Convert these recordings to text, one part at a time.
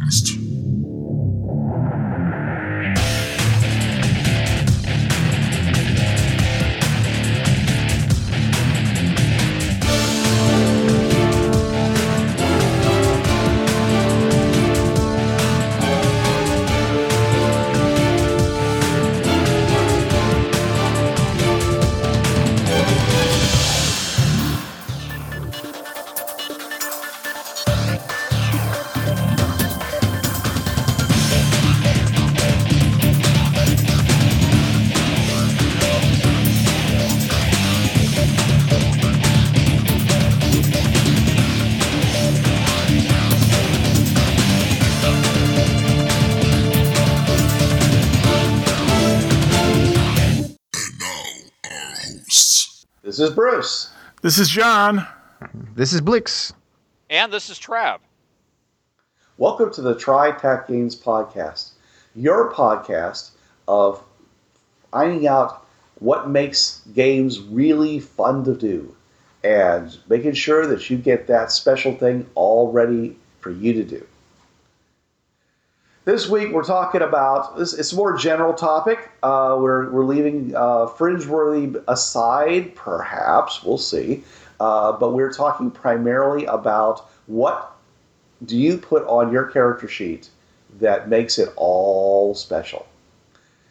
Podcast. This is Bruce. This is John. This is Blix. And this is Trav. Welcome to the TriTac Games podcast, your podcast of finding out what makes games really fun to do and making sure that you get that special thing all ready for you to do. This week we're talking about this. It's a more general topic. Uh, we're we're leaving uh, Fringeworthy aside, perhaps we'll see. Uh, but we're talking primarily about what do you put on your character sheet that makes it all special.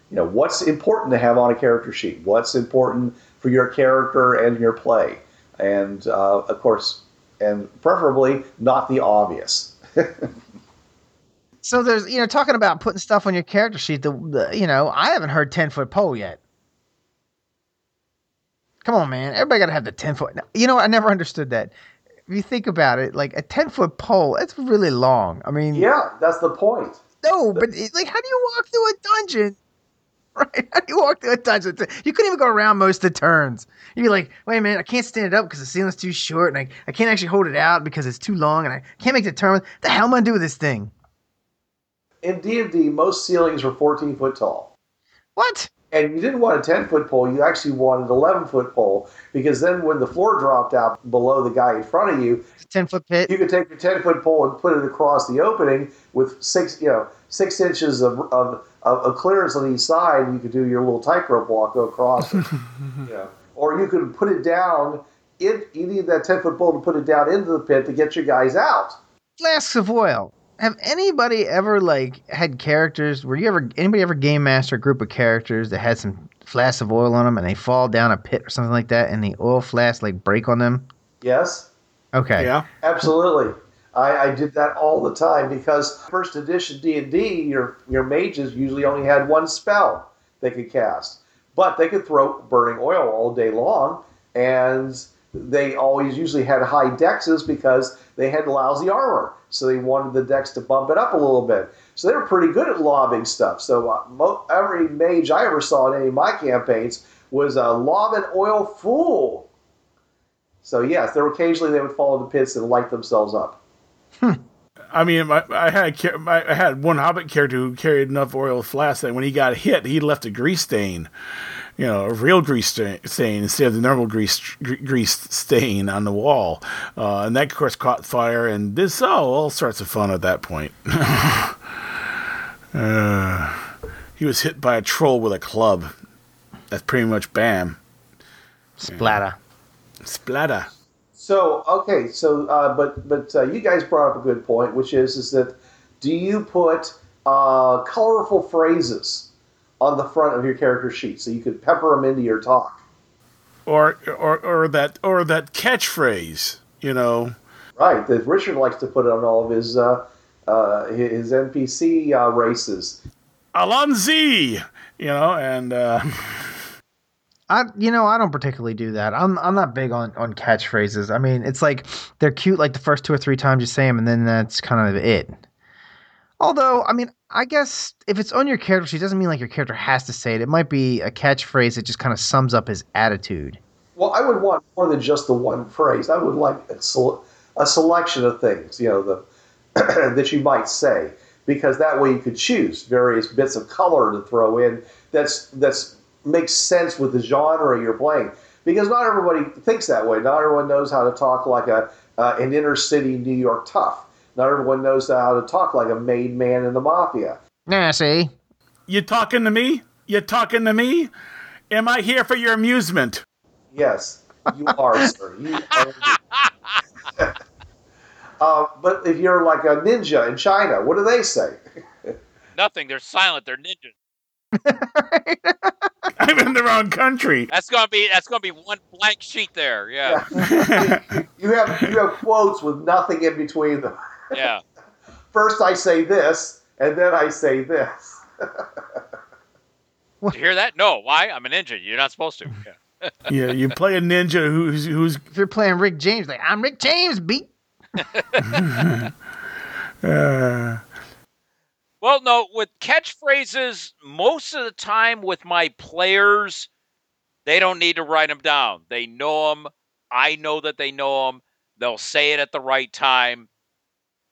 You know what's important to have on a character sheet. What's important for your character and your play, and uh, of course, and preferably not the obvious. So there's, you know, talking about putting stuff on your character sheet. The, the you know, I haven't heard ten foot pole yet. Come on, man! Everybody got to have the ten foot. You know, I never understood that. If you think about it, like a ten foot pole, it's really long. I mean, yeah, that's the point. no, but like, how do you walk through a dungeon? Right? How do you walk through a dungeon? You couldn't even go around most of the turns. You'd be like, wait a minute, I can't stand it up because the ceiling's too short, and I, I can't actually hold it out because it's too long, and I can't make the turn. What the hell am I gonna do with this thing? In D and D, most ceilings were 14 foot tall, What? and you didn't want a 10 foot pole. You actually wanted an 11 foot pole because then when the floor dropped out below the guy in front of you, Ten foot pit. you could take your 10 foot pole and put it across the opening with six, you know, six inches of, of, of, of clearance on each side. And you could do your little tightrope walk go across it. you know. Or you could put it down. In, you need that 10 foot pole to put it down into the pit to get your guys out. flasks of oil. Have anybody ever like had characters? Were you ever anybody ever game master a group of characters that had some flasks of oil on them and they fall down a pit or something like that and the oil flasks like break on them? Yes? Okay. Yeah. Absolutely. I, I did that all the time because first edition D and D, your your mages usually only had one spell they could cast, but they could throw burning oil all day long, and they always usually had high dexes because they had lousy armor, so they wanted the decks to bump it up a little bit. So they were pretty good at lobbing stuff. So uh, mo- every mage I ever saw in any of my campaigns was a lobbing oil fool. So yes, there were occasionally they would fall into pits and light themselves up. I mean, my, I had my, I had one Hobbit character who carried enough oil flask that when he got hit, he left a grease stain. You know, a real grease stain instead of the normal grease grease stain on the wall, uh, and that of course caught fire and did so all sorts of fun at that point. uh, he was hit by a troll with a club. That's pretty much bam, Splatter. splatter. So okay, so uh, but but uh, you guys brought up a good point, which is is that do you put uh, colorful phrases on the front of your character sheet so you could pepper them into your talk? or or or that or that catchphrase, you know. Right, that Richard likes to put it on all of his uh, uh, his NPC uh, races. Alonzi, you know, and uh, I you know I don't particularly do that. I'm I'm not big on on catchphrases. I mean, it's like they're cute like the first two or three times you say them, and then that's kind of it. Although, I mean, I guess if it's on your character sheet, doesn't mean like your character has to say it. It might be a catchphrase that just kind of sums up his attitude. Well, I would want more than just the one phrase. I would like a, a selection of things, you know, the that you might say, because that way you could choose various bits of color to throw in. That's that's makes sense with the genre you're playing. Because not everybody thinks that way. Not everyone knows how to talk like a uh, an inner city New York tough. Not everyone knows how to talk like a made man in the mafia. Nah, see? You talking to me? You talking to me? Am I here for your amusement? Yes, you are, sir. You are. uh, but if you're like a ninja in China, what do they say? Nothing. They're silent. They're ninjas. I'm in the wrong country. That's gonna be that's gonna be one blank sheet there. Yeah. You have you have quotes with nothing in between them. Yeah. First, I say this, and then I say this. Did you hear that? No. Why? I'm a ninja. You're not supposed to. Yeah. Yeah, you play a ninja who's who's If you're playing Rick James, like, I'm Rick James, beat. uh, Well, no, with catchphrases, most of the time with my players, they don't need to write them down. They know them. I know that they know them. They'll say it at the right time.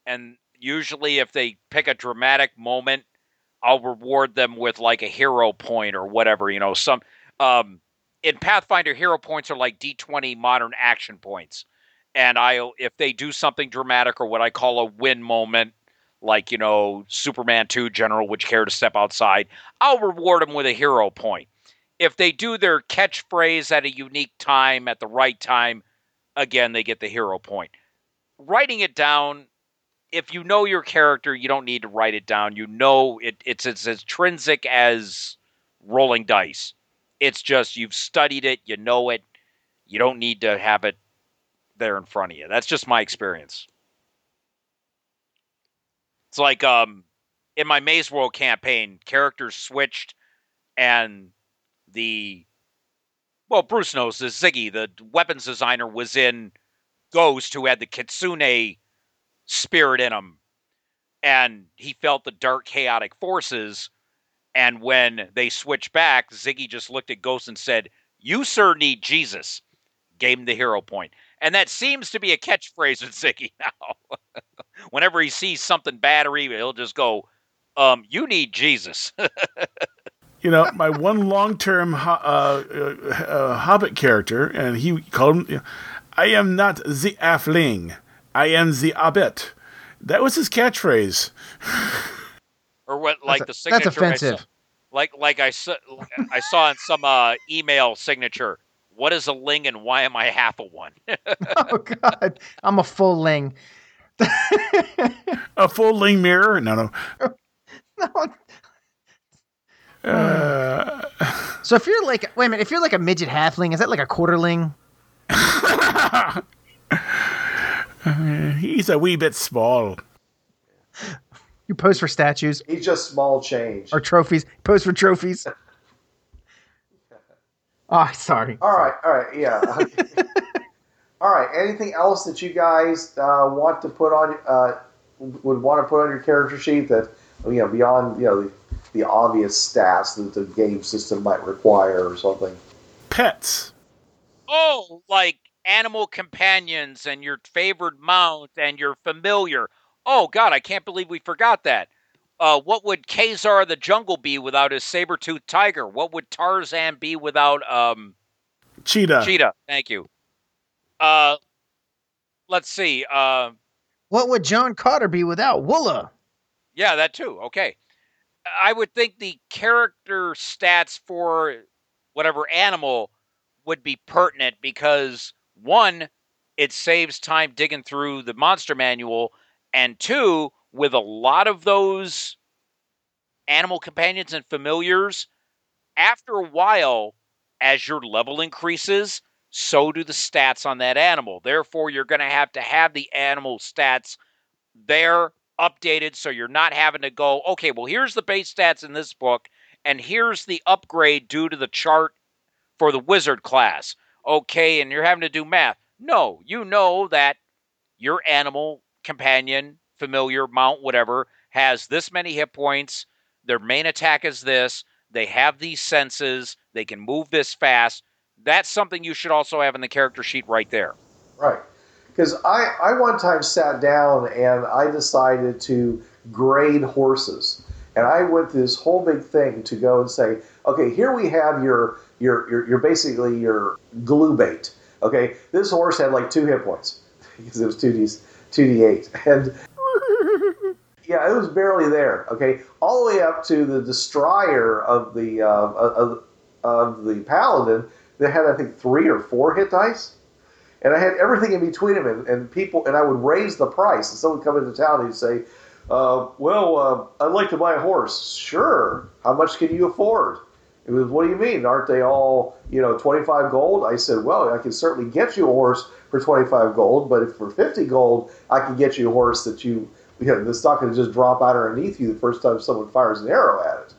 And usually, if they pick a dramatic moment, I'll reward them with like a hero point or whatever. You know, some um, in Pathfinder, hero points are like D20 modern action points. And I, if they do something dramatic or what I call a win moment, like you know Superman 2 general would care to step outside, I'll reward them with a hero point. If they do their catchphrase at a unique time at the right time, again they get the hero point. Writing it down, if you know your character, you don't need to write it down. You know it, it's as intrinsic as rolling dice. It's just you've studied it, you know it. You don't need to have it there in front of you. That's just my experience. It's like um in my Maze World campaign, characters switched and the well, Bruce knows this. Ziggy, the weapons designer, was in Ghost, who had the Kitsune spirit in him, and he felt the dark, chaotic forces. And when they switched back, Ziggy just looked at Ghost and said, "You sir need Jesus." Gave him the hero point, and that seems to be a catchphrase with Ziggy now. Whenever he sees something bad or evil, he'll just go, um, "You need Jesus." you know, my one long-term uh, uh, uh, Hobbit character, and he called him, "I am not the Affling, I am the Abbot." That was his catchphrase. or what, like That's- the that's signature. I offensive. saw, like, like I saw, I saw in some uh, email signature. What is a ling and why am I half a one? Oh God, I'm a full ling. A full ling mirror? No, no. No. Uh, So if you're like, wait a minute, if you're like a midget halfling, is that like a quarterling? he's a wee bit small. You pose for statues He's just small change. or trophies. Pose for trophies. Oh, sorry. All right, all right, yeah. all right. Anything else that you guys uh, want to put on, uh, would want to put on your character sheet that you know beyond you know the, the obvious stats that the game system might require or something? Pets. oh, like animal companions and your favored mount and your familiar. Oh God, I can't believe we forgot that. Uh, what would Kazar the Jungle be without his saber-toothed tiger? What would Tarzan be without um, Cheetah. Cheetah? Thank you. Uh, let's see. Uh, What would John Carter be without Woola? Yeah, that too. Okay. I would think the character stats for whatever animal would be pertinent because one, it saves time digging through the monster manual, and two, with a lot of those animal companions and familiars, after a while, as your level increases, so do the stats on that animal. Therefore, you're going to have to have the animal stats there updated so you're not having to go, okay, well, here's the base stats in this book, and here's the upgrade due to the chart for the wizard class. Okay, and you're having to do math. No, you know that your animal, companion, familiar, mount, whatever, has this many hit points. Their main attack is this. They have these senses. They can move this fast. That's something you should also have in the character sheet right there. Right. Because I, I one time sat down and I decided to grade horses. And I went through this whole big thing to go and say, okay, here we have your your your, your basically your glue bait. Okay, this horse had like two hit points because it was two d two d eight, and Yeah, it was barely there. Okay, all the way up to the destroyer of the uh, of, of the paladin that had I think three or four hit dice, and I had everything in between them. And, and people and I would raise the price. And someone would come into town and he'd say, uh, "Well, uh, I'd like to buy a horse. Sure. How much can you afford?" It was, "What do you mean? Aren't they all you know twenty five gold?" I said, "Well, I can certainly get you a horse for twenty five gold, but if for fifty gold, I can get you a horse that you." You know, that's not going to just drop out underneath you the first time someone fires an arrow at it.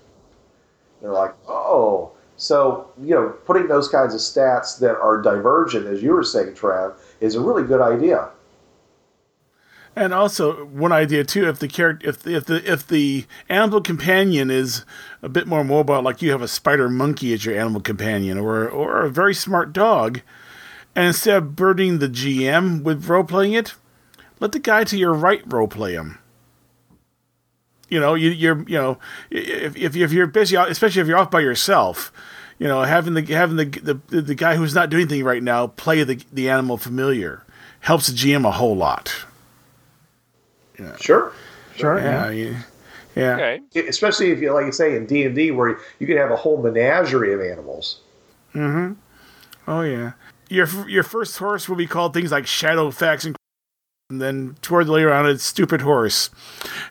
They're like, oh, so, you know, putting those kinds of stats that are divergent, as you were saying, Trav, is a really good idea. And also one idea too, if the character, if the, if the if the animal companion is a bit more mobile, like you have a spider monkey as your animal companion, or or a very smart dog, and instead of burdening the GM with role playing it, let the guy to your right role play him. You know, you, you're you know, if, if you're busy, especially if you're off by yourself, you know, having the having the the, the guy who's not doing anything right now play the the animal familiar helps the GM a whole lot. Yeah. Sure. Sure. Yeah. Yeah. Yeah. Okay. Especially if you, like you say, in D and D, where you can have a whole menagerie of animals. Mm-hmm. Oh yeah. Your your first horse will be called things like Shadowfax and, and then toward the later on it's Stupid Horse,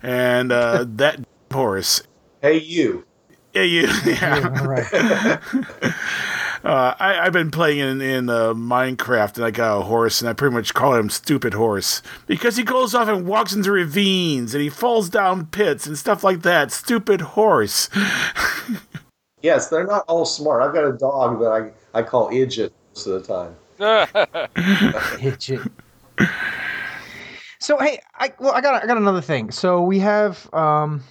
and uh, that horse. Hey, you. Hey you. Yeah. All right. Uh, I, I've been playing in in uh, Minecraft, and I got a horse, and I pretty much call him Stupid Horse because he goes off and walks into ravines, and he falls down pits and stuff like that. Stupid Horse. Yes, they're not all smart. I've got a dog that I, I call Idjit most of the time. Hit you. So hey, I well, I got I got another thing. So we have um,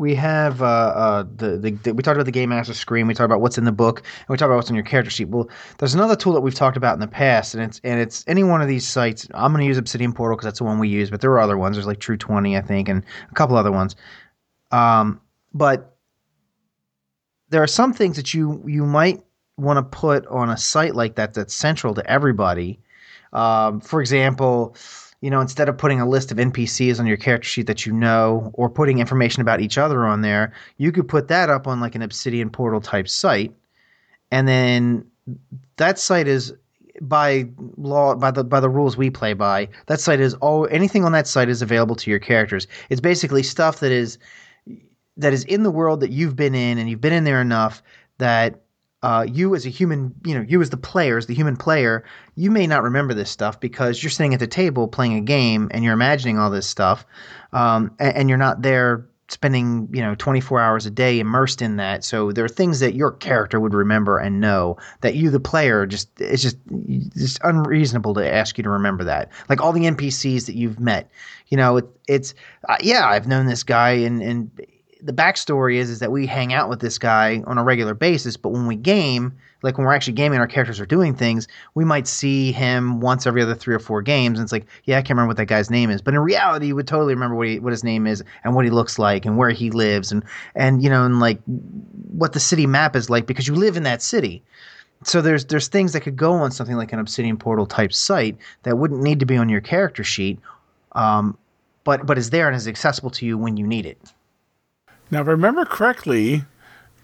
we have uh, uh the, the, the we talked about the game master screen. We talked about what's in the book, and we talked about what's on your character sheet. Well, there's another tool that we've talked about in the past, and it's and it's any one of these sites. I'm going to use Obsidian Portal because that's the one we use, but there are other ones. There's like True Twenty, I think, and a couple other ones. Um, but there are some things that you you might want to put on a site like that that's central to everybody. Um, for example, you know, instead of putting a list of NPCs on your character sheet that you know, or putting information about each other on there, you could put that up on like an Obsidian Portal type site, and then that site is by law by the by the rules we play by. That site is all anything on that site is available to your characters. It's basically stuff that is that is in the world that you've been in, and you've been in there enough that uh, you as a human, you know, you as the player, as the human player, you may not remember this stuff because you're sitting at the table playing a game and you're imagining all this stuff, um, and, and you're not there spending, you know, 24 hours a day immersed in that. So there are things that your character would remember and know that you, the player, just it's just it's unreasonable to ask you to remember that. Like all the NPCs that you've met, you know, it, it's uh, yeah, I've known this guy and and the backstory is is that we hang out with this guy on a regular basis, but when we game, like when we're actually gaming, our characters are doing things. We might see him once every other three or four games, and it's like, yeah, I can't remember what that guy's name is, but in reality, you would totally remember what he, what his name is and what he looks like and where he lives and and you know and like what the city map is like because you live in that city. So there's there's things that could go on something like an Obsidian Portal type site that wouldn't need to be on your character sheet, um, but but is there and is accessible to you when you need it. Now, if I remember correctly,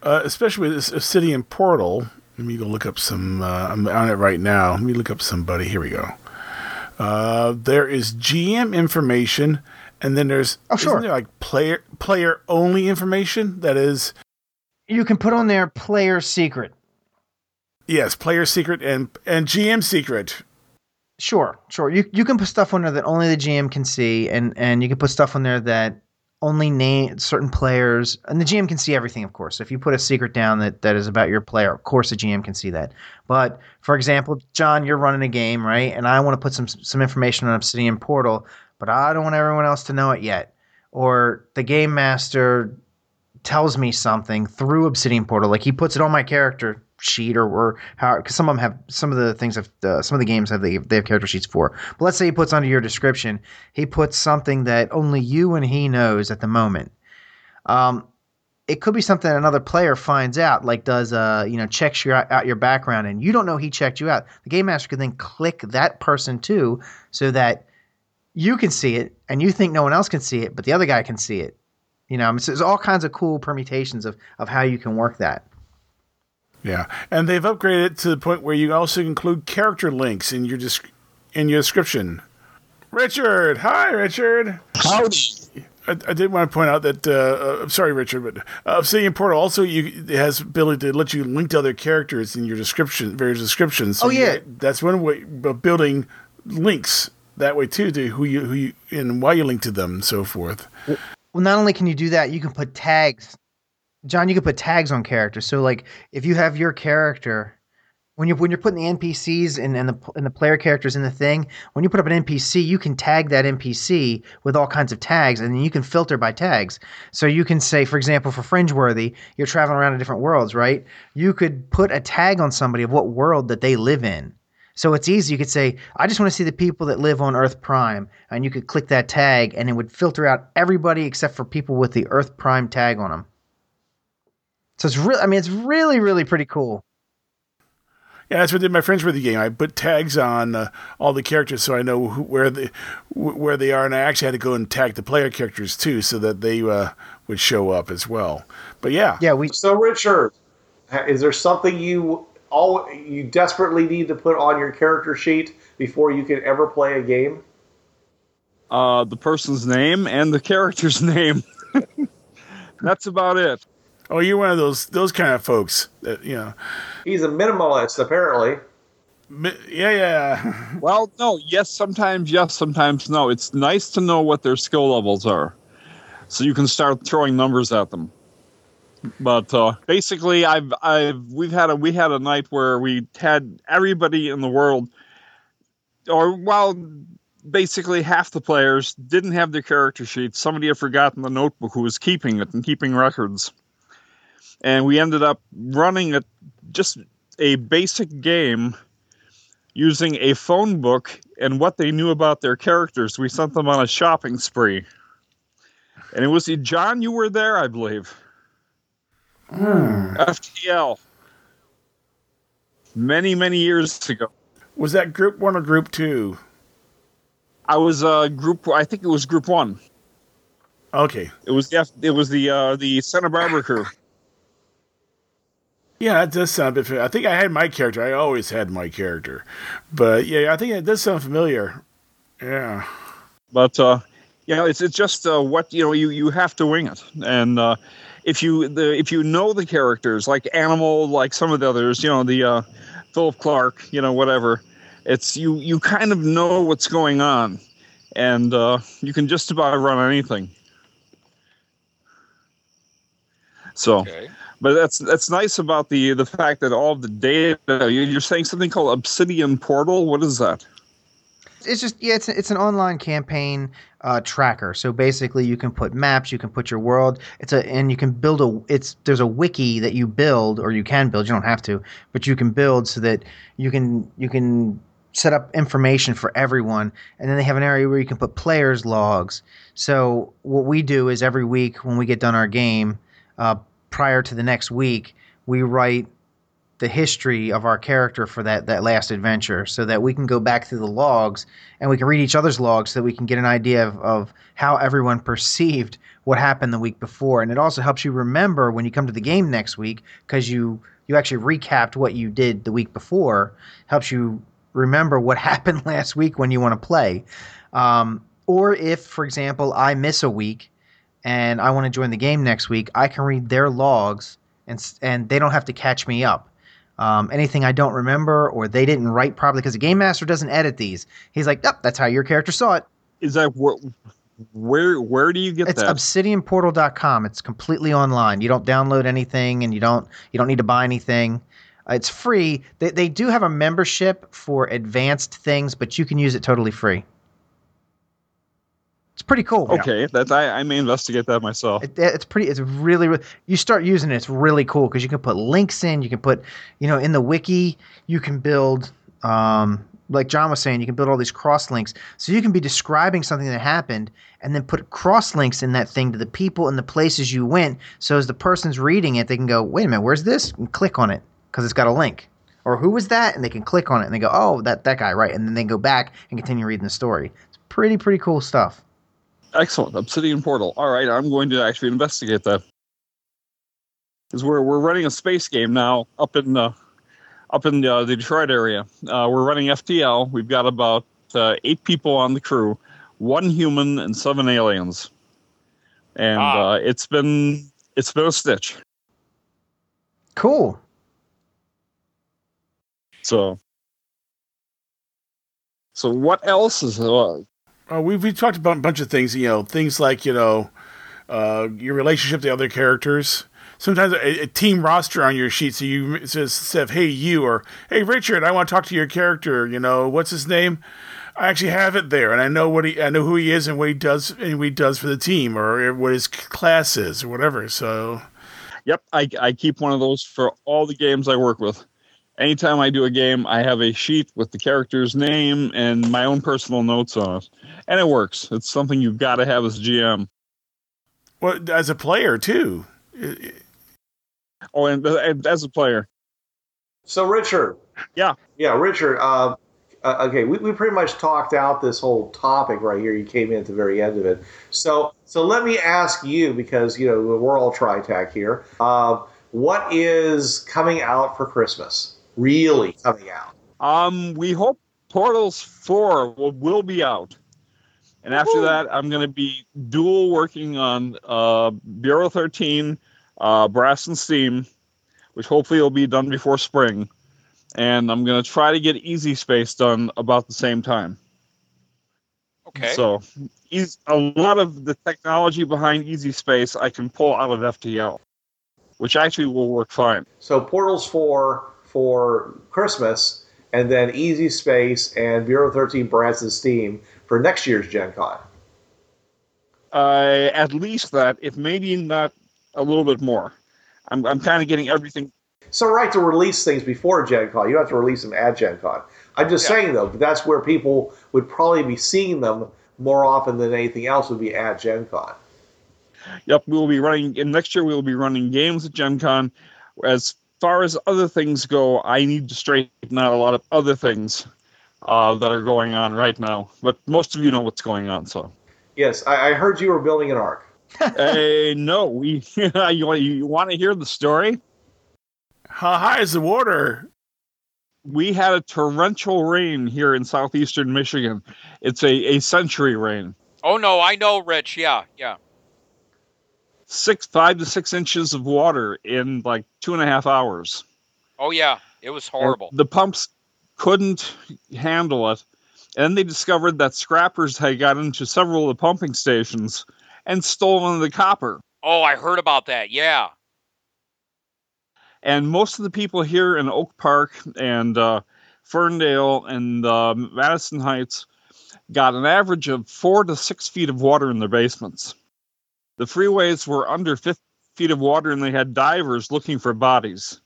uh, especially with this Obsidian Portal, let me go look up some. Uh, I'm on it right now. Let me look up somebody. Here we go. Uh, there is GM information, and then there's Oh, sure. there like player player only information. That is You can put on there player secret. yes, player secret and and GM secret. Sure, sure. You you can put stuff on there that only the GM can see, and and you can put stuff on there that only name certain players, and the GM can see everything, of course. If you put a secret down that that is about your player, of course the GM can see that. But for example, John, you're running a game, right? And I want to put some some information on Obsidian Portal, but I don't want everyone else to know it yet. Or the game master tells me something through Obsidian Portal, like he puts it on my character sheet or, or how because some of them have some of the things have uh, some of the games have they, they have character sheets for. But let's say he puts under your description, he puts something that only you and he knows at the moment. Um, it could be something another player finds out, like does uh you know checks your out your background, and you don't know he checked you out. The game master could then click that person too, so that you can see it and you think no one else can see it, but the other guy can see it. You know, so there's all kinds of cool permutations of, of how you can work that. Yeah, and they've upgraded it to the point where you also include character links in your disc- in your description. Richard, hi, Richard. Howdy. I, I did want to point out that uh, uh, sorry, Richard, but uh, Obsidian Portal also you, it has ability to let you link to other characters in your description, various descriptions. So Oh, yeah. you- that's one way of building links that way too to who you who you and why you link to them and so forth. Well, not only can you do that, you can put tags. John, you can put tags on characters. So, like, if you have your character, when you're when you're putting the NPCs and, and the and the player characters in the thing, when you put up an NPC, you can tag that NPC with all kinds of tags, and then you can filter by tags. So you can say, for example, for Fringeworthy, you're traveling around to different worlds, right? You could put a tag on somebody of what world that they live in. So it's easy. You could say, I just want to see the people that live on Earth Prime. And you could click that tag and it would filter out everybody except for people with the Earth Prime tag on them. So it's really, I mean, it's really, really pretty cool. Yeah, that's what I did my friends with the game. I put tags on uh, all the characters so I know who, where they wh- where they are, and I actually had to go and tag the player characters too, so that they uh, would show up as well. But yeah, Yeah, we, So, Richard, is there something you all you desperately need to put on your character sheet before you can ever play a game? Uh, the person's name and the character's name. That's about it. Oh, you're one of those those kind of folks that you know. He's a minimalist, apparently. Mi- Yeah, yeah. Well, no, yes, sometimes yes, sometimes no. It's nice to know what their skill levels are, so you can start throwing numbers at them. But uh, basically, I've I've we've had a we had a night where we had everybody in the world, or well, basically half the players didn't have their character sheets. Somebody had forgotten the notebook who was keeping it and keeping records, and we ended up running a just a basic game using a phone book and what they knew about their characters. We sent them on a shopping spree. And it was John, you were there, I believe. FTL. Many, many years ago. Was that group one or group two? I was uh group I think it was group one. Okay, It was the it was the uh the Santa Barbara crew. Yeah, that does sound a bit. Familiar. I think I had my character. I always had my character, but yeah, I think it does sound familiar. Yeah. but uh, you know, it's it's just uh, what you know. You you have to wing it, and uh, if you the if you know the characters like Animal, like some of the others, you know, the uh, Philip Clark, you know, whatever. It's you you kind of know what's going on, and uh, you can just about run anything. So, Okay. But that's that's nice about the the fact that all the data. you- You're saying something called Obsidian Portal. What is that? it's just yeah, it's it's an online campaign uh, tracker. So basically, you can put maps, you can put your world. It's a and you can build a. It's there's a wiki that you build, or you can build. You don't have to, but you can build so that you can you can set up information for everyone, and then they have an area where you can put players logs. So what we do is every week when we get done our game, uh, prior to the next week, we write the history of our character for that that last adventure so that we can go back through the logs and we can read each other's logs so that we can get an idea of, of how everyone perceived what happened the week before. And it also helps you remember when you come to the game next week because you you actually recapped what you did the week before helps you remember what happened last week when you want to play. Um, or if for example i miss a week and i want to join the game next week i can read their logs and, and they don't have to catch me up um, anything I don't remember or they didn't write properly because the game master doesn't edit these. He's like, "Yep, that's how your character saw it." Is that where where where do you get It's that? It's obsidianportal.com. It's completely online. You don't download anything and you don't you don't need to buy anything. It's free. They they do have a membership for advanced things, but you can use it totally free. It's pretty cool. Okay, that's I, I may investigate that myself. It, it's pretty. It's really. re- You start using it. It's really cool because you can put links in. You can put, you know, in the wiki. You can build, um, like John was saying, you can build all these cross links. So you can be describing something that happened, and then put cross links in that thing to the people and the places you went. So as the person's reading it, they can go, "Wait a minute, where's this?" and click on it because it's got a link. or who was that, and they can click on it and they go, oh, that that guy, right? And then they go back and continue reading the story. It's pretty pretty cool stuff. Excellent. Obsidian Portal. All right, I'm going to actually investigate that. Because we're we're running a space game now up in uh, up in uh, the Detroit area. Uh, we're running FTL. We've got about uh, eight people on the crew, one human and seven aliens, and Ah. uh, it's been it's been a stitch. Cool. So, so what else is uh, Uh, we've we talked about a bunch of things. You know, things like you know, uh, your relationship to other characters. Sometimes a, a team roster on your sheet, so you says "Hey you" or "Hey Richard, I want to talk to your character." You know, what's his name? I actually have it there, and I know what he, I know who he is, and what he does, and what he does for the team, or what his class is, or whatever. So, Yep, I, I keep one of those for all the games I work with. Anytime I do a game, I have a sheet with the character's name and my own personal notes on it, and it works. It's something you've got to have as GM. Well, as a player too. Oh, and, and as a player, So, Richard. Yeah. Yeah, Richard. Uh, uh, okay, we, we pretty much talked out this whole topic right here. You came in at the very end of it. So, so let me ask you because you know we're all TriTac here. Uh, what is coming out for Christmas? Really coming out? um, we hope Portals Four will, will be out, and after that, I'm going to be dual working on uh, Bureau 13, uh, Brass and Steam, which hopefully will be done before spring. And I'm going to try to get Easy Space done about the same time. Okay. So, eas- a lot of the technology behind Easy Space I can pull out of FTL, which actually will work fine. So Portals four for Christmas, and then Easy Space and Bureau 13 Brass and Steam for next year's Gen Con. Uh, at least that, if maybe not a little bit more. I'm, I'm kind of getting everything. So right to release things before Gen Con. You don't have to release them at Gen Con. I'm just Yeah. saying though, that's where people would probably be seeing them more often than anything else would be at Gen Con. Yep, we will be running, and next year we will be running games at Gen Con. As far as other things go, I need to straighten out a lot of other things uh, that are going on right now. But most of you know what's going on, so. Yes, I, I heard you were building an ark. hey, no, we you want you want to hear the story? How high is the water? We had a torrential rain here in southeastern Michigan. It's a, a century rain. oh no, I know, Rich. Yeah, yeah. Six five to six inches of water in like two and a half hours. Oh yeah, it was horrible. The pumps couldn't handle it. And then they discovered that scrappers had got into several of the pumping stations and stolen the copper. Oh, I heard about that. Yeah. And most of the people here in Oak Park and uh, Ferndale and uh, Madison Heights got an average of four to six feet of water in their basements. The freeways were under 50 feet of water and they had divers looking for bodies,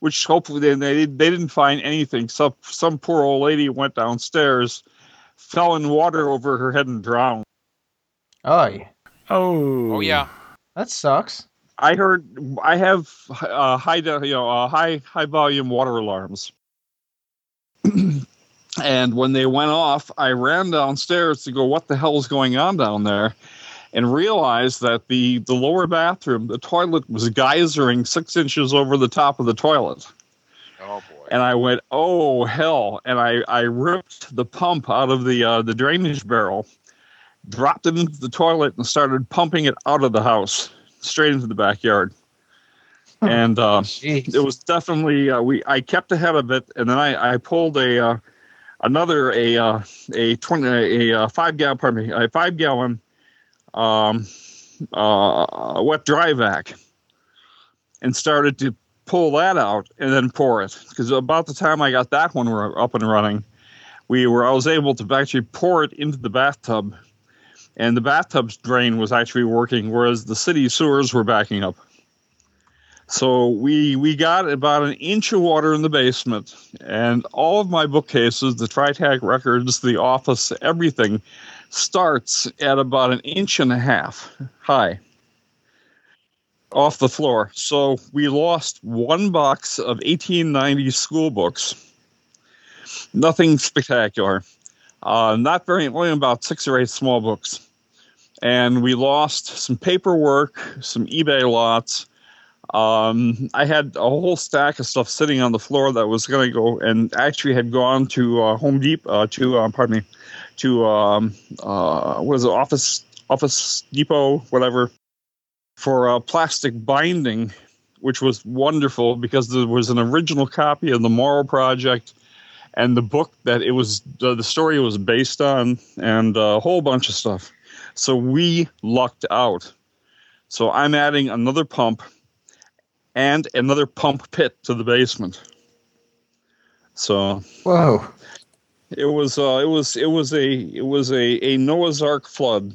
which hopefully they, they, they didn't find anything. So some poor old lady went downstairs, fell in water over her head and drowned. Oh, yeah. Oh, Oh yeah. that sucks. I heard I have uh, high you know uh, high high volume water alarms, and when they went off, I ran downstairs to go, "What the hell is going on down there?" And realized that the the lower bathroom, the toilet was geysering six inches over the top of the toilet, Oh boy. and I went, "Oh hell!" And I I ripped the pump out of the uh, the drainage barrel, dropped it into the toilet, and started pumping it out of the house straight into the backyard. and uh, it was definitely uh, we. I kept ahead of it, and then I, I pulled a uh, another a uh, a twenty a, uh five gallon pardon me a five gallon um, uh, wet dry vac, and started to pull that out and then pour it. Because about the time I got that one up and running, we were I was able to actually pour it into the bathtub, and the bathtub's drain was actually working, whereas the city sewers were backing up. So we we got about an inch of water in the basement, and all of my bookcases, the TriTac records, the office, everything starts at about an inch and a half high. off the floor. So we lost one box of 1890 school books. Nothing spectacular. Uh, not very, only about six or eight small books. And we lost some paperwork, some eBay lots. Um, I had a whole stack of stuff sitting on the floor that was going to go and actually had gone to uh, Home Depot, uh, to, uh, pardon me, to, um, uh, what is it, Office, Office Depot, whatever, for a plastic binding, which was wonderful because there was an original copy of the Morrow Project and the book that it was the story was based on, and a whole bunch of stuff. So we lucked out. So I'm adding another pump and another pump pit to the basement. So Whoa. It was uh, it was it was a it was a, a Noah's Ark flood.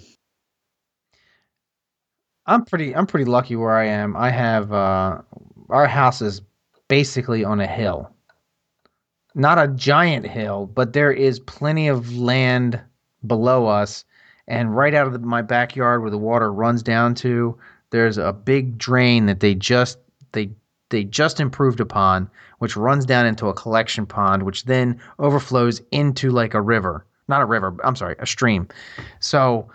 I'm pretty I'm pretty lucky where I am. I have uh our house is basically on a hill. Not a giant hill, but there is plenty of land below us and right out of the, my backyard where the water runs down to, there's a big drain that they just they they just improved upon which runs down into a collection pond which then overflows into like a river. Not a river, I'm sorry, a stream. So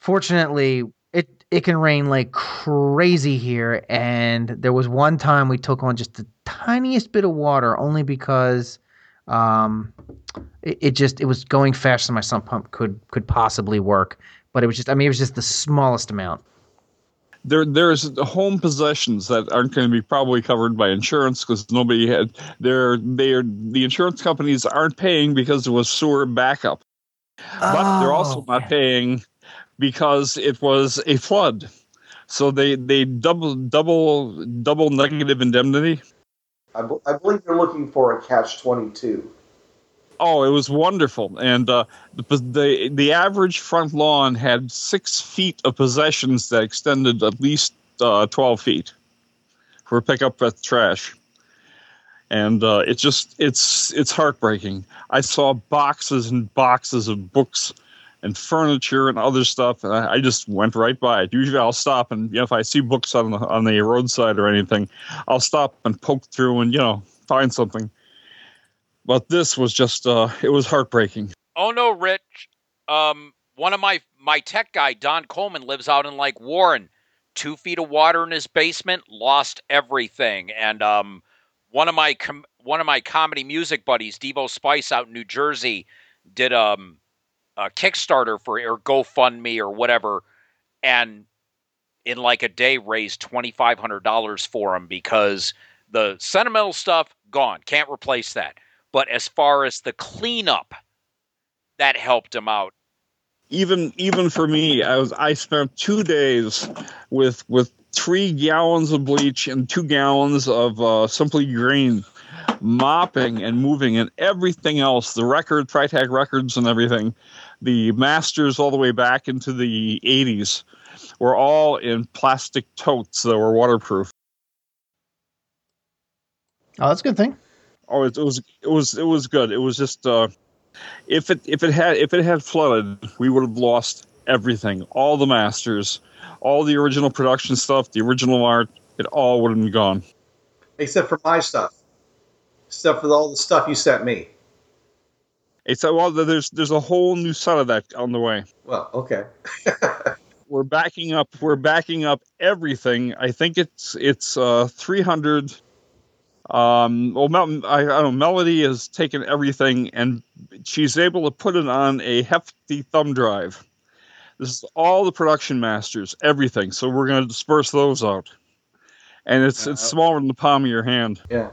fortunately it it can rain like crazy here and there was one time we took on just the tiniest bit of water only because um it, it just it was going faster than my sump pump could could possibly work but it was just i mean it was just the smallest amount There there's home possessions that aren't going to be probably covered by insurance because nobody had they're they're the insurance companies aren't paying because there was sewer backup, but they're also Oh, not paying because it was a flood. So they they double double double negative indemnity. I, b- I believe you're looking for a catch 22. Oh, it was wonderful, and uh, the the the average front lawn had six feet of possessions that extended at least uh, twelve feet for pickup with trash, and uh, it just it's it's heartbreaking. I saw boxes and boxes of books and furniture and other stuff, and I, I just went right by it. Usually, I'll stop and you know, if I see books on the on the roadside or anything, I'll stop and poke through and you know find something but this was just uh it was heartbreaking Oh no, Rich. Um, one of my my tech guy, Don Coleman, lives out in Lake Warren. Two feet of water in his basement, lost everything. And um, one of my com- one of my comedy music buddies, Devo Spice, out in New Jersey, did um a Kickstarter for or GoFundMe or whatever, and in like a day raised twenty five hundred dollars for him because the sentimental stuff gone, can't replace that. But as far as the cleanup, that helped him out. even even for me i was i spent two days with with three gallons of bleach and two gallons of uh, simply green mopping and moving and everything else the record TriTac records and everything the masters all the way back into the 80s were all in plastic totes that were waterproof oh that's a good thing Oh, it, it was it was it was good. It was just uh, if it if it had if it had flooded, we would have lost everything, all the masters, all the original production stuff, the original art. It all would have been gone. Except for my stuff. Except for all the stuff you sent me. It's uh, well, there's there's a whole new set of that on the way. Well, okay. We're backing up. We're backing up everything. I think it's it's uh, 300. Um, well, Mel- I, I know. Melody has taken everything and she's able to put it on a hefty thumb drive. This is all the production masters, everything. So we're going to disperse those out, and it's it's Uh, smaller than the palm of your hand. Yeah.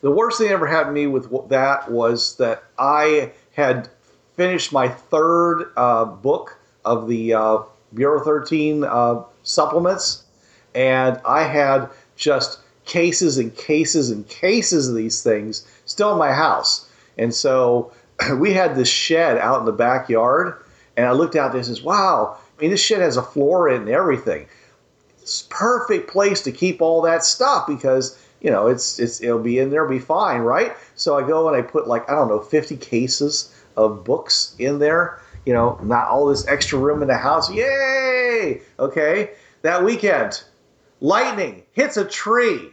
The worst thing that ever happened to me with that was that I had finished my third uh, book of the uh, Bureau 13 uh, supplements, and I had just cases and cases and cases of these things still in my house. And so we had this shed out in the backyard, and I looked out there and says, "Wow! I mean, this shed has a floor in and everything. It's perfect place to keep all that stuff because." you know, it's it's it'll be in there, be fine, right? So I go and I put like I don't know, fifty cases of books in there. You know, not all this extra room in the house. Yay! Okay, that weekend lightning hits a tree.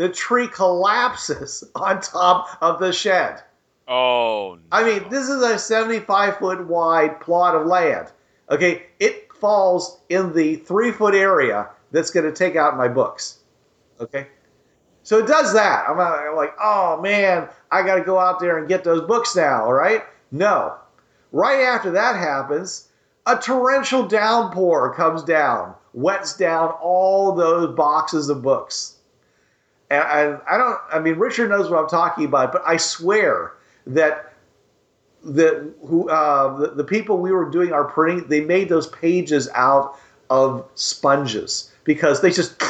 The tree collapses on top of the shed. Oh, I mean, this is a 75 foot wide plot of land. Okay, it falls in the three foot area that's going to take out my books. Okay, so it does that. I'm, uh, I'm like, oh man, I got to go out there and get those books now. All right, no. Right after that happens, a torrential downpour comes down, wets down all those boxes of books. And, and I don't, I mean, Richard knows what I'm talking about, but I swear that the who uh, the, the people we were doing our printing, they made those pages out of sponges because they just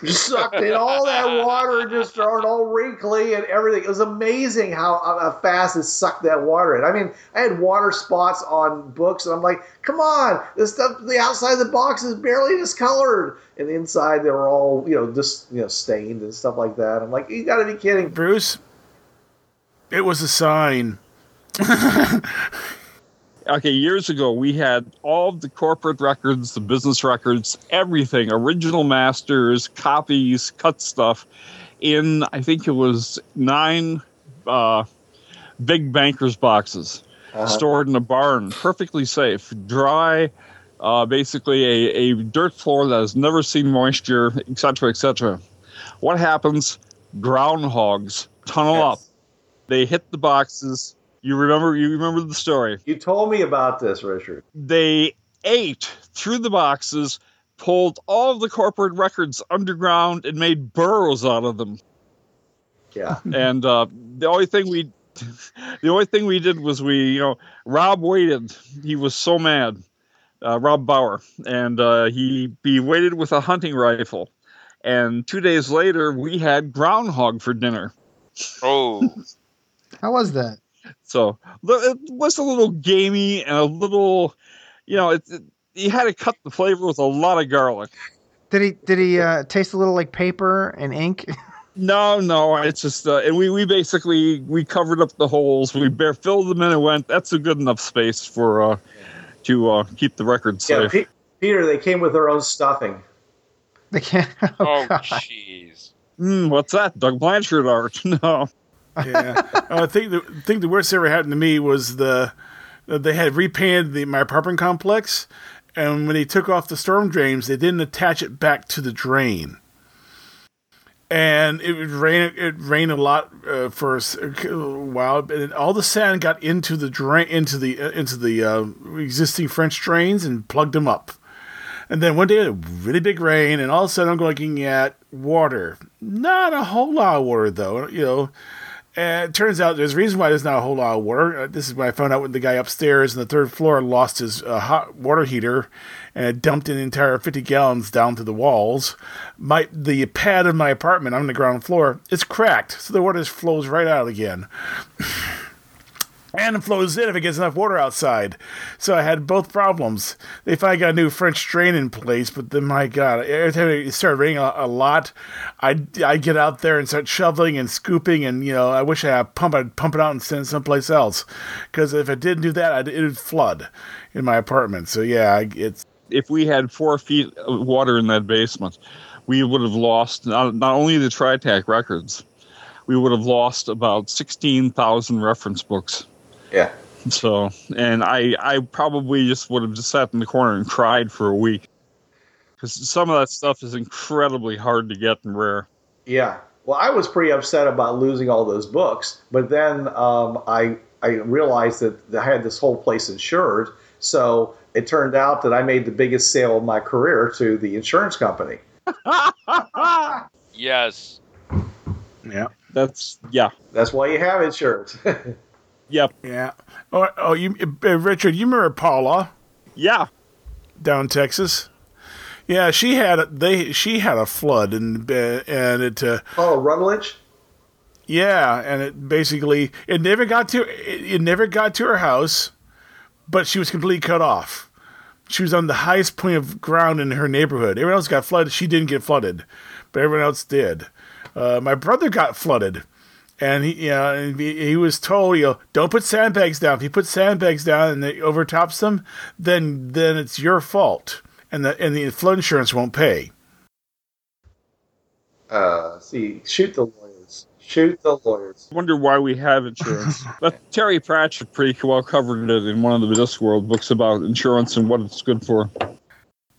just sucked in all that water and just thrown all wrinkly and everything. It was amazing how, how fast it sucked that water in. I mean, I had water spots on books, and I'm like, come on, this stuff, the outside of the box is barely discolored, and the inside they were all, you know, just you know, stained and stuff like that. I'm like, you got to be kidding. Bruce, it was a sign. okay, years ago, we had all the corporate records, the business records, everything, original masters, copies, cut stuff, in I think it was nine uh, big bankers boxes Uh-huh. stored in a barn, perfectly safe, dry. Uh, basically, a, a dirt floor that has never seen moisture, etc., etc. What happens? Groundhogs tunnel Yes. up. They hit the boxes. You remember? You remember the story? You told me about this, Richard. they ate through the boxes, pulled all of the corporate records underground, and made burrows out of them. Yeah. And uh, the only thing we, the only thing we did was we, you know, Rob waited. He was so mad, uh, Rob Bauer, and uh, he he waited with a hunting rifle. And two days later, we had groundhog for dinner. oh, How was that? So it was a little gamey and a little, you know, it, it, you had to cut the flavor with a lot of garlic. Did he did he uh, taste a little like paper and ink? No, no, it's just, uh, and we, we basically we covered up the holes. We bare filled them in and went. That's a good enough space for uh, to uh, keep the record Yeah, safe. Peter, they came with their own stuffing. they can't. oh, Oh, jeez. Mm, what's that? Doug Blanchard art? No. Yeah, I think the think the worst that ever happened to me was the they had repainted the, my apartment complex, and when they took off the storm drains, they didn't attach it back to the drain. And it would rain. It rained a lot uh, for a while, and all the sand got into the drain, into the uh, into the uh, existing French drains, and plugged them up. And then one day, a really big rain, and all of a sudden, I'm looking at water. Not a whole lot of water, though. You know, and it turns out there's a reason why there's not a whole lot of water. Uh, this is when I found out when the guy upstairs on the third floor lost his uh, hot water heater and it dumped an entire 50 gallons down to the walls. My The pad of my apartment on the ground floor is cracked, so the water just flows right out again. And it flows in if it gets enough water outside. So I had both problems. They finally got a new French drain in place, but then my God, every time it started raining a, a lot, I I get out there and start shoveling and scooping, and you know I wish I had a pump I'd pump it out and send it someplace else, because if I didn't do that, I'd, it would flood in my apartment. So yeah, it's If we had four feet of water in that basement, we would have lost not, not only the TriTac records, we would have lost about sixteen thousand reference books. Yeah. So, and I, I probably just would have just sat in the corner and cried for a week because some of that stuff is incredibly hard to get and rare. Yeah. Well, I was pretty upset about losing all those books, but then um, I I realized that I had this whole place insured. So it turned out that I made the biggest sale of my career to the insurance company. Yes. yeah, That's yeah, That's why you have insurance. yep, yeah. Oh, oh, you, uh, Richard, you remember Paula? yeah. down in Texas. Yeah, she had a, they she had a flood and uh, and it uh, oh, Rutledge? yeah and it basically it never got to it, it never got to her house, but she was completely cut off. She was on the highest point of ground in her neighborhood. Everyone else got flooded. She didn't get flooded, but everyone else did. Uh, my brother got flooded, and he, you know, and he, he was told, you know, don't put sandbags down. If you put sandbags down and it overtops them, then then it's your fault, and the and the flood insurance won't pay. Uh, see, shoot the lawyers. Shoot the lawyers. I wonder why we have insurance. but Terry Pratchett pretty well covered it in one of the Discworld books about insurance and what it's good for.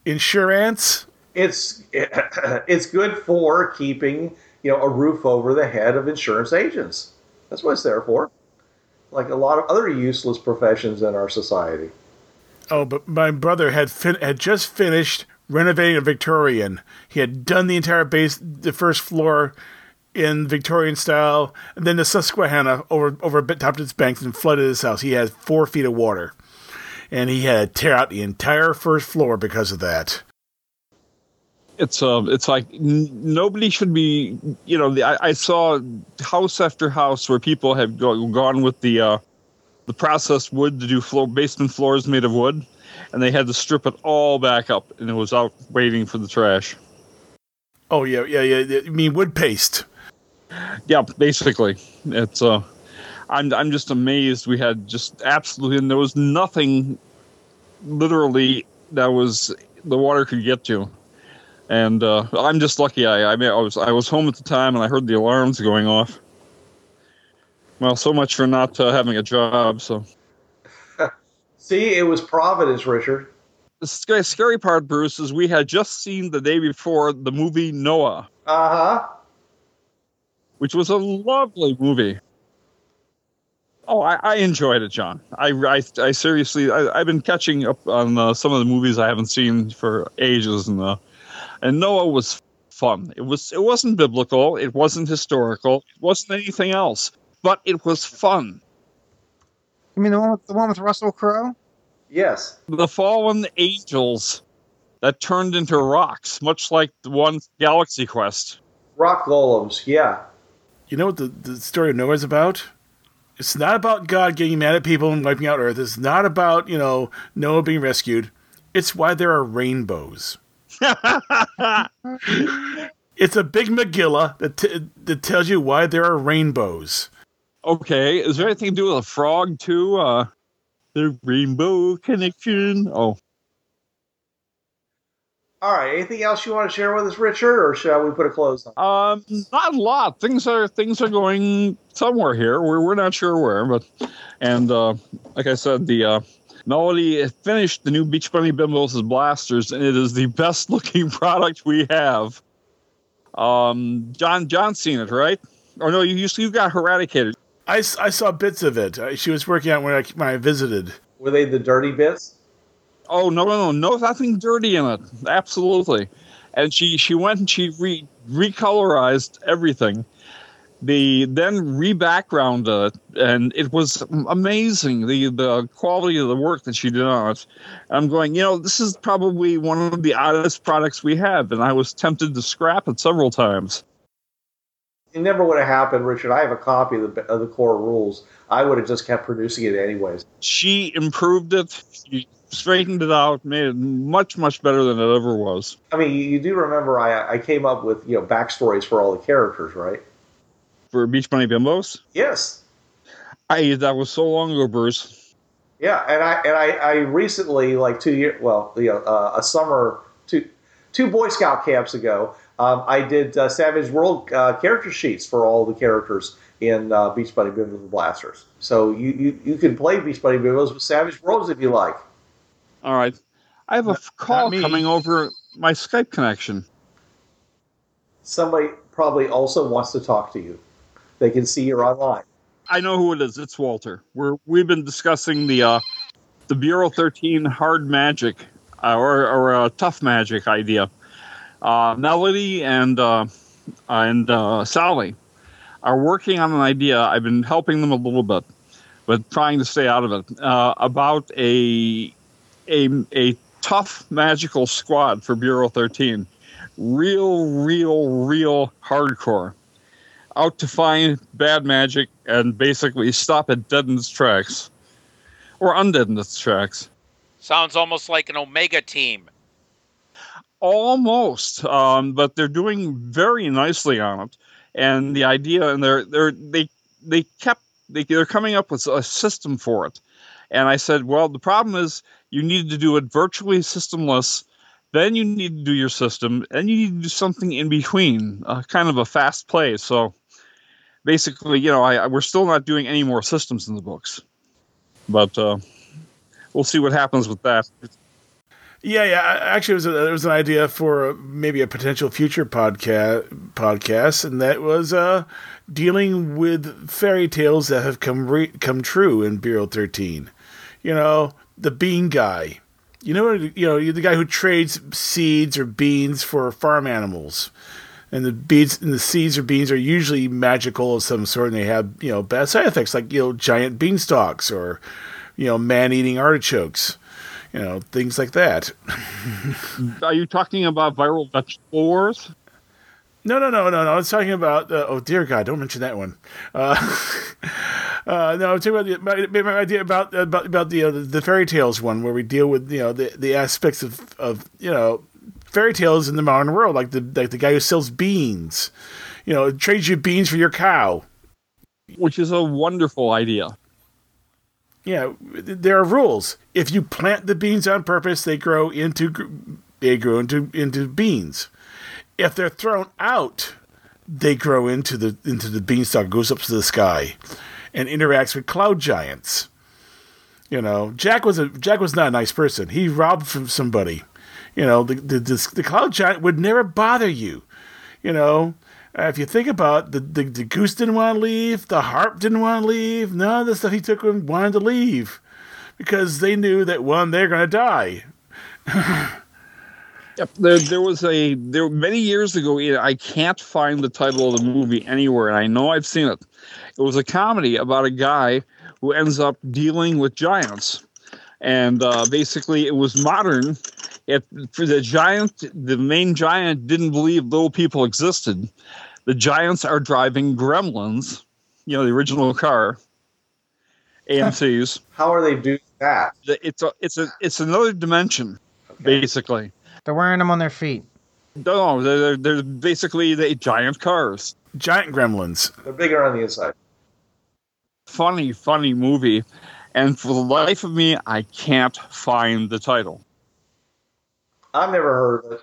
Insurance? It's it's good for keeping you know a roof over the head of insurance agents. That's what it's there for. Like a lot of other useless professions in our society. Oh, but my brother had fin- had just finished renovating a Victorian. He had done the entire base, the first floor in Victorian style, and then the Susquehanna over over topped its banks and flooded his house. He had four feet of water, and he had to tear out the entire first floor because of that. It's uh, it's like n- nobody should be. You know, the, I, I saw house after house where people have go, gone with the uh, the processed wood to do floor basement floors made of wood, and they had to strip it all back up, and it was out waiting for the trash. Oh yeah, yeah, yeah. You mean wood paste? Yeah, basically, it's uh, I'm I'm just amazed we had just absolutely, and there was nothing, literally, that was the water could get to, and uh, I'm just lucky. I I mean I was I was home at the time and I heard the alarms going off. Well, so much for not uh, having a job. So See, it was Providence, Richard. the scary, scary part, Bruce, is we had just seen the day before the movie Noah, Uh huh. which was a lovely movie. Oh, I, I enjoyed it, John. I, I, I seriously, I, I've been catching up on uh, some of the movies I haven't seen for ages, and uh, and Noah was fun. It was, it wasn't biblical, it wasn't historical, it wasn't anything else, but it was fun. You mean the one with the one with Russell Crowe? Yes. The fallen angels that turned into rocks, much like the one Galaxy Quest. Rock golems. Yeah. You know what the, the story of Noah is about? It's not about God getting mad at people and wiping out Earth. It's not about, you know, Noah being rescued. It's why there are rainbows. It's a big Megillah that, t- that tells you why there are rainbows. Okay, is there anything to do with a frog too? Uh, the rainbow connection. Oh, All right. Anything else you want to share with us, Richard, or shall we put a close on? um, not a lot. Things are things are going somewhere here. We're we're not sure where, but and uh, like I said, the uh, Melody finished the new Beach Bunny Bimbos blasters, and it is the best looking product we have. Um, John John's seen it, right? Or no, you you, you got eradicated. I, I saw bits of it. Uh, She was working on when I, when I visited. Were they the dirty bits? Oh no no no no nothing dirty in it. Absolutely. And she she went and she re recolorized everything. The then re-backgrounded it, and it was amazing the the quality of the work that she did on it. I'm going, you know, this is probably one of the oddest products we have, and I was tempted to scrap it several times. It never would have happened, Richard. I have a copy of the, of the core rules. I would have just kept producing it anyways. She improved it. She straightened it out, made it much much better than it ever was. I mean, you, you do remember I, I came up with you know backstories for all the characters, right? For Beach Bunny Bimbos, Yes. I that was so long ago, Bruce. Yeah, and I and I, I recently, like two years, well, you know, uh, a summer, two two Boy Scout camps ago, um, I did uh, Savage World uh, character sheets for all the characters in uh, Beach Bunny Bimbos and Blasters. So you, you you can play Beach Bunny Bimbos with Savage Worlds if you like. All right. I have a f- call me. coming over my Skype connection. Somebody probably also wants to talk to you. They can see you're online. I know who it is. It's Walter. We're we've been discussing the uh, the Bureau 13 hard magic uh, or or uh, tough magic idea. Uh, Melody and uh, and uh, Sally are working on an idea. I've been helping them a little bit, but trying to stay out of it uh, about a a a tough magical squad for Bureau 13. Real, real, real hardcore. Out to find bad magic and basically stop it dead in its tracks. Or undead in its tracks. Sounds almost like an Omega team. Almost. Um, but they're doing very nicely on it. And the idea and they're they're they they kept they, they're coming up with a system for it. And I said, well, the problem is you need to do it virtually systemless Then you need to do your system, and you need to do something in between, uh, kind of a fast play. So basically, you know, I, I- we're still not doing any more systems in the books, but uh, we'll see what happens with that. Yeah, yeah. Actually, it was, a, was an idea for maybe a potential future podcast, podcast, and that was uh, dealing with fairy tales that have come re- come true in Bureau Thirteen. You know, the bean guy. You know, you know, the guy who trades seeds or beans for farm animals, and the beads and the seeds or beans are usually magical of some sort, and they have you know bad side effects like you know giant beanstalks or you know man-eating artichokes you know, things like that. Are you talking about viral vegetable wars? No, no, no, no, no. I was talking about. Uh, oh dear God, don't mention that one. Uh, uh, no, I'm talking about the, my, my idea about about about the, uh, the the fairy tales one, where we deal with you know the the aspects of of you know fairy tales in the modern world, like the like the guy who sells beans. You know, trades you beans for your cow. Which is a wonderful idea. Yeah, there are rules. If you plant the beans on purpose, they grow into they grow into into beans. If they're thrown out, they grow into the into the beanstalk, goes up to the sky, and interacts with cloud giants. You know, Jack was a Jack was not a nice person. He robbed from somebody. You know, the the the, the cloud giant would never bother you. You know, if you think about it, the, the the goose didn't want to leave, the harp didn't want to leave, none of the stuff he took him wanted to leave because they knew that one they're going to die. Yep. There, there was a there many years ago. I can't find the title of the movie anywhere, and I know I've seen it. It was a comedy about a guy who ends up dealing with giants, and uh, basically it was modern. It for the giant, the main giant didn't believe little people existed. The giants are driving Gremlins, you know, the original car, AMC's. How are they doing that? It's a it's a it's another dimension, basically. They're wearing them on their feet. No, they're, they're basically the giant cars. Giant gremlins. They're bigger on the inside. Funny, funny movie. And for the life of me, I can't find the title. I've never heard of it.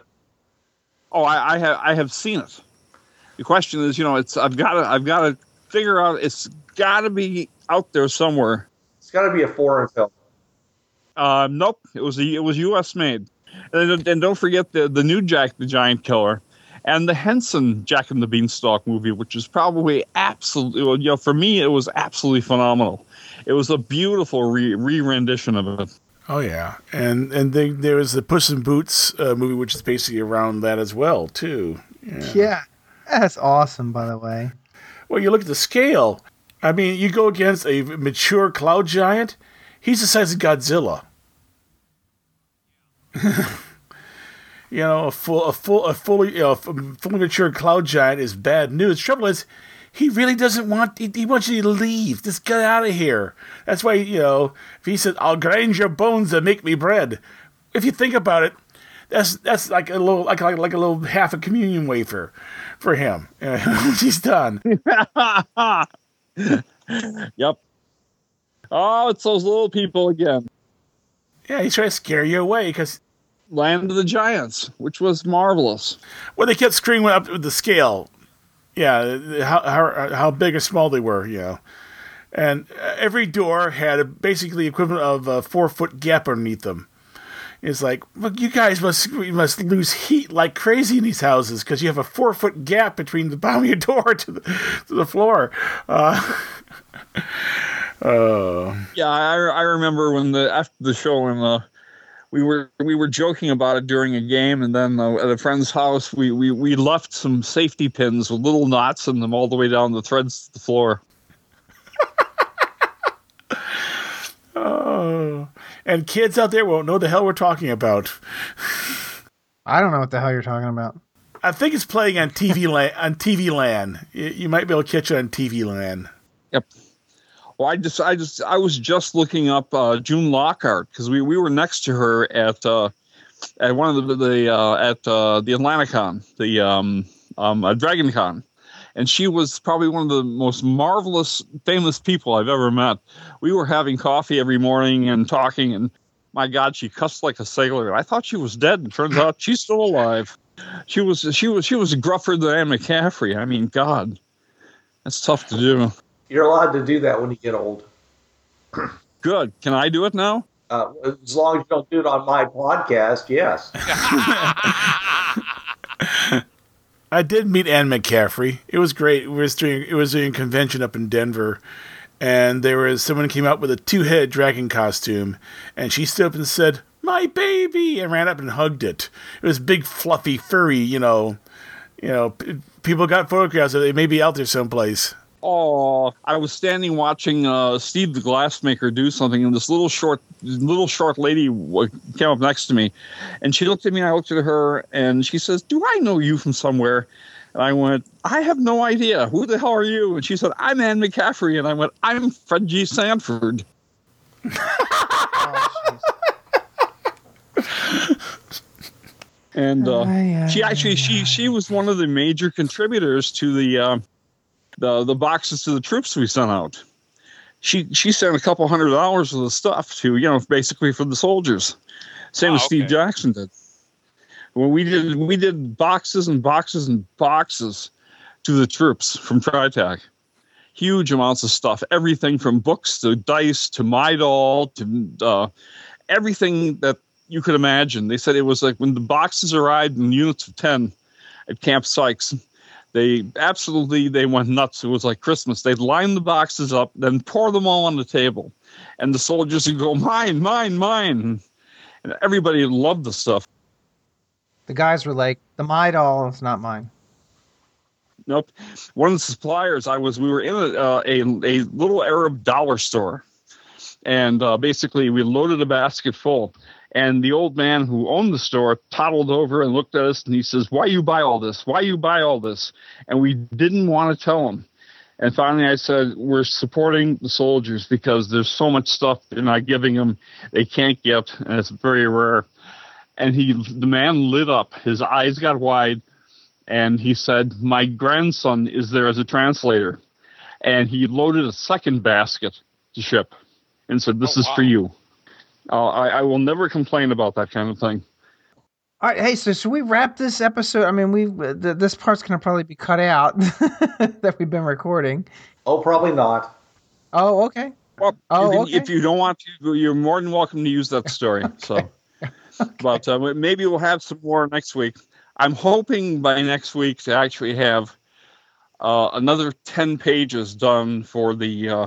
Oh, I, I have I have seen it. The question is, you know, it's I've got to I've got to figure out. It's got to be out there somewhere. It's got to be a foreign film. Uh, nope, it was a, it was U.S. made. And, and don't forget the the new Jack the Giant Killer, and the Henson Jack and the Beanstalk movie, which is probably absolutely well, you know for me it was absolutely phenomenal. It was a beautiful re re rendition of it. Oh yeah, and and they, there was the Puss in Boots uh, movie, which is basically around that as well too. Yeah. Yeah. That's awesome, by the way. Well, you look at the scale. I mean, you go against a mature cloud giant. He's the size of Godzilla. you know, a full, a full, a fully, you know, a fully mature cloud giant is bad news. Trouble is, he really doesn't want. He, he wants you to leave. Just get out of here. That's why you know. If he says "I'll grind your bones and make me bread," if you think about it, that's that's like a little, like like, like a little half a communion wafer for him. He's done. Yep. Oh, it's those little people again. Yeah, he's trying to scare you away because Land of the Giants, which was marvelous. well, they kept screaming up with the scale. Yeah, how how how big or small they were. You know, and every door had a basically equivalent of a four foot gap underneath them. It's like, look, you guys must you must lose heat like crazy in these houses because you have a four foot gap between the bottom of your door to the to the floor. Uh, uh, Yeah, I, I remember when the after the show and uh, we were we were joking about it during a game, and then uh, at a friend's house we, we we left some safety pins with little knots in them all the way down the threads to the floor. oh, and kids out there won't know the hell we're talking about. I don't know what the hell you're talking about. I think it's playing on TV land. On TV land, you, you might be able to catch it on TV land. Yep. Well, I just I just I was just looking up uh, June Lockhart because we, we were next to her at uh, at one of the the uh, at uh, the Atlanticon, the um, um, uh, Dragon Con, and she was probably one of the most marvelous, famous people I've ever met. We were having coffee every morning and talking, and My God, she cussed like a sailor. I thought she was dead, and turns out she's still alive. She was she was she was gruffer than Anne McCaffrey. I mean, God, that's tough to do. You're allowed to do that when you get old, Good. Can I do it now? uh, as long as you don't do it on my podcast. Yes. I did meet Anne McCaffrey. It was great. It was during it was during a convention up in Denver, and there was someone came out with a two head dragon costume, and she stood up and said, "My baby," and ran up and hugged it. It was big, fluffy, furry. You know, you know. P- people got photographs of it. It may be out there someplace. Oh, I was standing watching uh, Steve the Glassmaker do something, and this little short, little short lady came up next to me, and she looked at me. and I looked at her, and she says, "Do I know you from somewhere?" And I went, "I have no idea. Who the hell are you?" And she said, "I'm Anne McCaffrey." And I went, "I'm Fred G. Sanford." Oh. And uh, she actually she she was one of the major contributors to the uh, the the boxes to the troops we sent out. She she sent a couple hundred dollars of the stuff to you know basically for the soldiers, same Oh, as Steve. Jackson did. When we did we did boxes and boxes and boxes to the troops from TriTac. Huge amounts of stuff, everything from books to dice to my doll to uh, everything that you could imagine. They said it was like when the boxes arrived in units of 10 at Camp Sykes, they absolutely they went nuts. It was like Christmas. They'd line the boxes up, then pour them all on the table. And the soldiers would go, mine, mine, mine. And everybody loved the stuff. The guys were like, "The my doll is not mine." Nope. One of the suppliers I was, we were in a, uh, a, a little Arab dollar store. And uh, basically, we loaded a basket full. And the old man who owned the store toddled over and looked at us and he says, Why you buy all this? Why you buy all this? And we didn't want to tell him. And finally, I said, We're supporting the soldiers because there's so much stuff they're not giving them, they can't get, and it's very rare. And he, the man lit up, his eyes got wide and he said, My grandson is there as a translator. And he loaded a second basket to ship and said, This Oh, is wow. for you. Uh, I, I will never complain about that kind of thing. All right, hey, so should we wrap this episode? I mean, we th- this part's gonna probably be cut out that we've been recording. Oh, probably not. Oh, okay. Well, Oh, you can- okay. if you don't want to, you're more than welcome to use that story. So, but uh, maybe we'll have some more next week. I'm hoping by next week to actually have uh, another 10 pages done for the uh,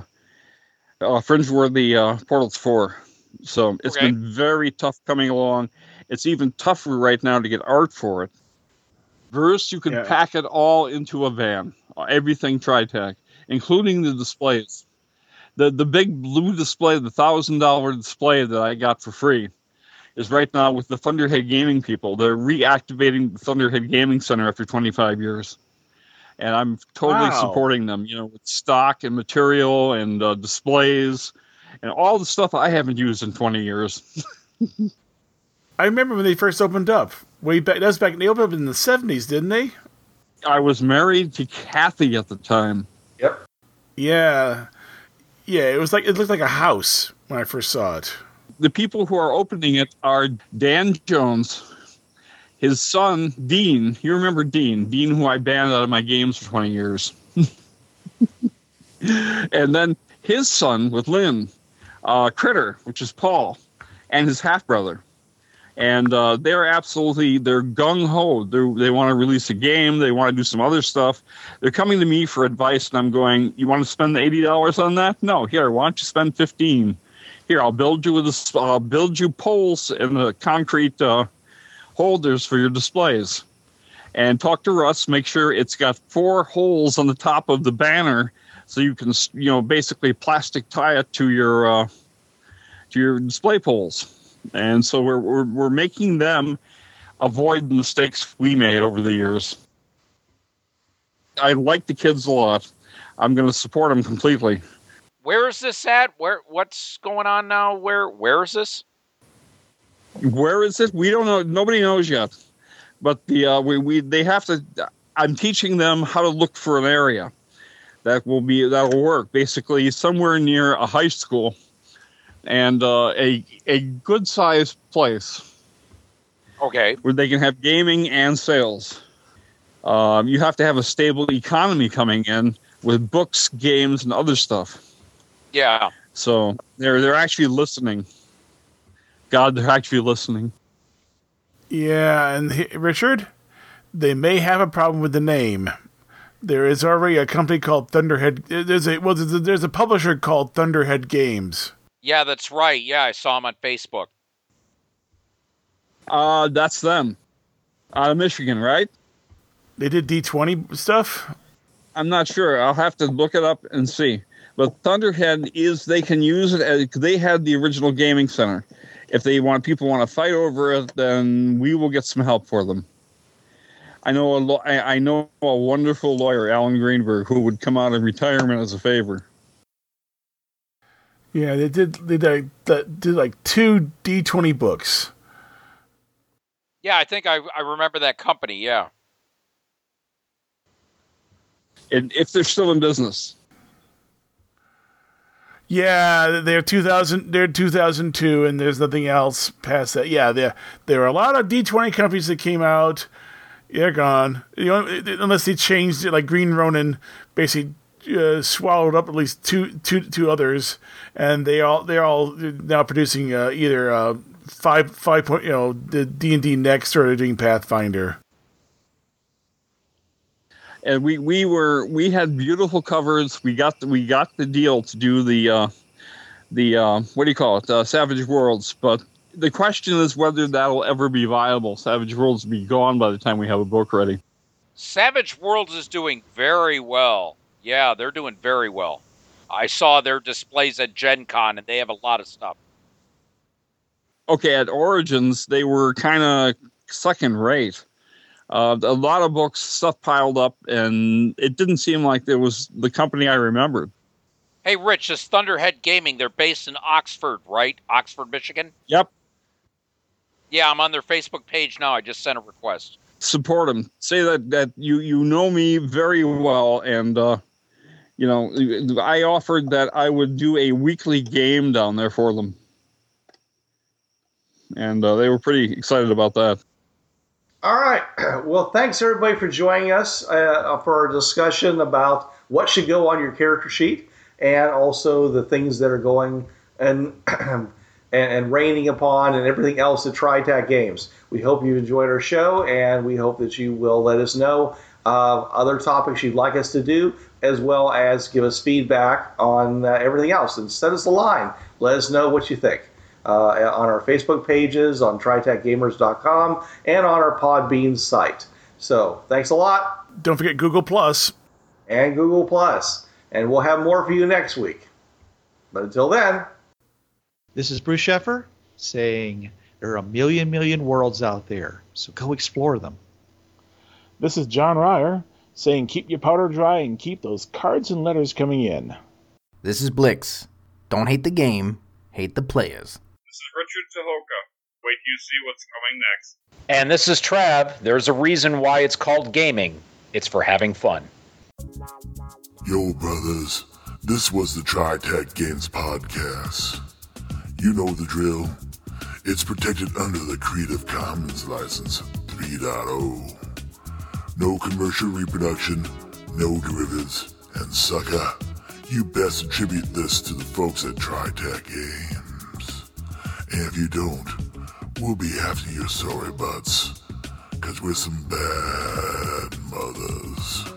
uh, Fringeworthy uh, Portals 4. So it's Okay. been very tough coming along. It's even tougher right now to get art for it. Verse, you can Yeah. pack it all into a van, everything TriTac, including the displays. The the big blue display, the thousand dollar display that I got for free, is right now with the Thunderhead Gaming people. They're reactivating the Thunderhead Gaming Center after 25 years, and I'm totally Wow. supporting them. You know, with stock and material and uh, displays and all the stuff I haven't used in 20 years. I remember when they first opened up. Way back, that was back. They opened up in the seventies, didn't they? I was married to Kathy at the time. Yep. Yeah, yeah. It was like it looked like a house when I first saw it. the people who are opening it are Dan Jones, his son Dean. You remember Dean? Dean, who I banned out of my games for 20 years. and then his son with Lynn, uh, Critter, which is Paul, and his half brother. And uh, they're absolutely they're gung ho. They want to release a game. They want to do some other stuff. They're coming to me for advice, and I'm going. You want to spend eighty dollars on that? No. Here, why don't you spend fifteen? Here, I'll build you with a, I'll build you poles and the concrete uh, holders for your displays. And talk to Russ. Make sure it's got four holes on the top of the banner, so you can you know basically plastic tie it to your uh, to your display poles. And so we're, we're we're making them avoid the mistakes we made over the years. I like the kids a lot. I'm going to support them completely. Where is this at? Where what's going on now? Where where is this? Where is it? We don't know. Nobody knows yet. But the uh, we we they have to. I'm teaching them how to look for an area that will be that will work. Basically, somewhere near a high school, and uh, a a good sized place Okay. where they can have gaming and sales. Um, you have to have a stable economy coming in with books, games, and other stuff. Yeah. So they're they're actually listening. God, they're actually listening. Yeah, and he- Richard, they may have a problem with the name. There is already a company called Thunderhead. There's a well, there's a, there's a publisher called Thunderhead Games. Yeah, that's right. Yeah, I saw him on Facebook. Uh, that's them out of Michigan, right? They did D20 stuff. I'm not sure. I'll have to look it up and see. But Thunderhead is they can use it as they had the original gaming center. If they want people want to fight over it, then we will get some help for them. I know a lo- I I know a wonderful lawyer, Alan Greenberg, who would come out of retirement as a favor. Yeah, they did. They did, they did like two D20 books. Yeah, I think I, I remember that company. Yeah. And if they're still in business. Yeah, they're 2000. They're 2002, and there's nothing else past that. Yeah, there there are a lot of D20 companies that came out. They're gone. You know, unless they changed it, like Green Ronin, basically uh, swallowed up at least two two two others, and they all they're all now producing uh, either uh, five five point you know the D and D next or they're doing Pathfinder. and we we were we had beautiful covers. We got the, we got the deal to do the uh, the uh, what do you call it? Uh, Savage Worlds. But the question is whether that'll ever be viable. Savage Worlds will be gone by the time we have a book ready. Savage Worlds is doing very well. Yeah, they're doing very well. I saw their displays at Gen Con, and they have a lot of stuff. Okay, at Origins they were kind of second rate. Uh, a lot of books stuff piled up, and it didn't seem like there was the company I remembered. Hey, Rich, this Thunderhead Gaming, they're based in Oxford, right? Oxford, Michigan? Yep, Yeah, I'm on their Facebook page now. I just sent a request. support them. Say that that you you know me very well, and uh, you know I offered that I would do a weekly game down there for them, and uh, they were pretty excited about that. All right. Well, thanks everybody for joining us uh, for our discussion about what should go on your character sheet and also the things that are going and and, and raining upon and everything else at TriTac Games. We hope you enjoyed our show and we hope that you will let us know of other topics you'd like us to do as well as give us feedback on uh, everything else and send us a line. Let us know what you think uh, on our Facebook pages, on TritacGamers.com, and on our Podbean site. So thanks a lot, Don't forget Google Plus. and Google Plus, and we'll have more for you next week. But until then, This is Bruce Sheffer saying there are a million, million worlds out there, so go explore them. This is John Ryer saying keep your powder dry and keep those cards and letters coming in. This is Blix. Don't hate the game, hate the players. This is Richard Tucholka. Wait till you see what's coming next. And this is Trav. There's a reason why it's called gaming. It's for having fun. Yo, brothers, this was the TriTac Games Podcast. You know the drill. It's protected under the Creative Commons License 3.0. No commercial reproduction, no derivatives, and sucker, you best attribute this to the folks at TriTac Games. And if you don't, we'll be after your sorry butts, cause we're some bad mothers.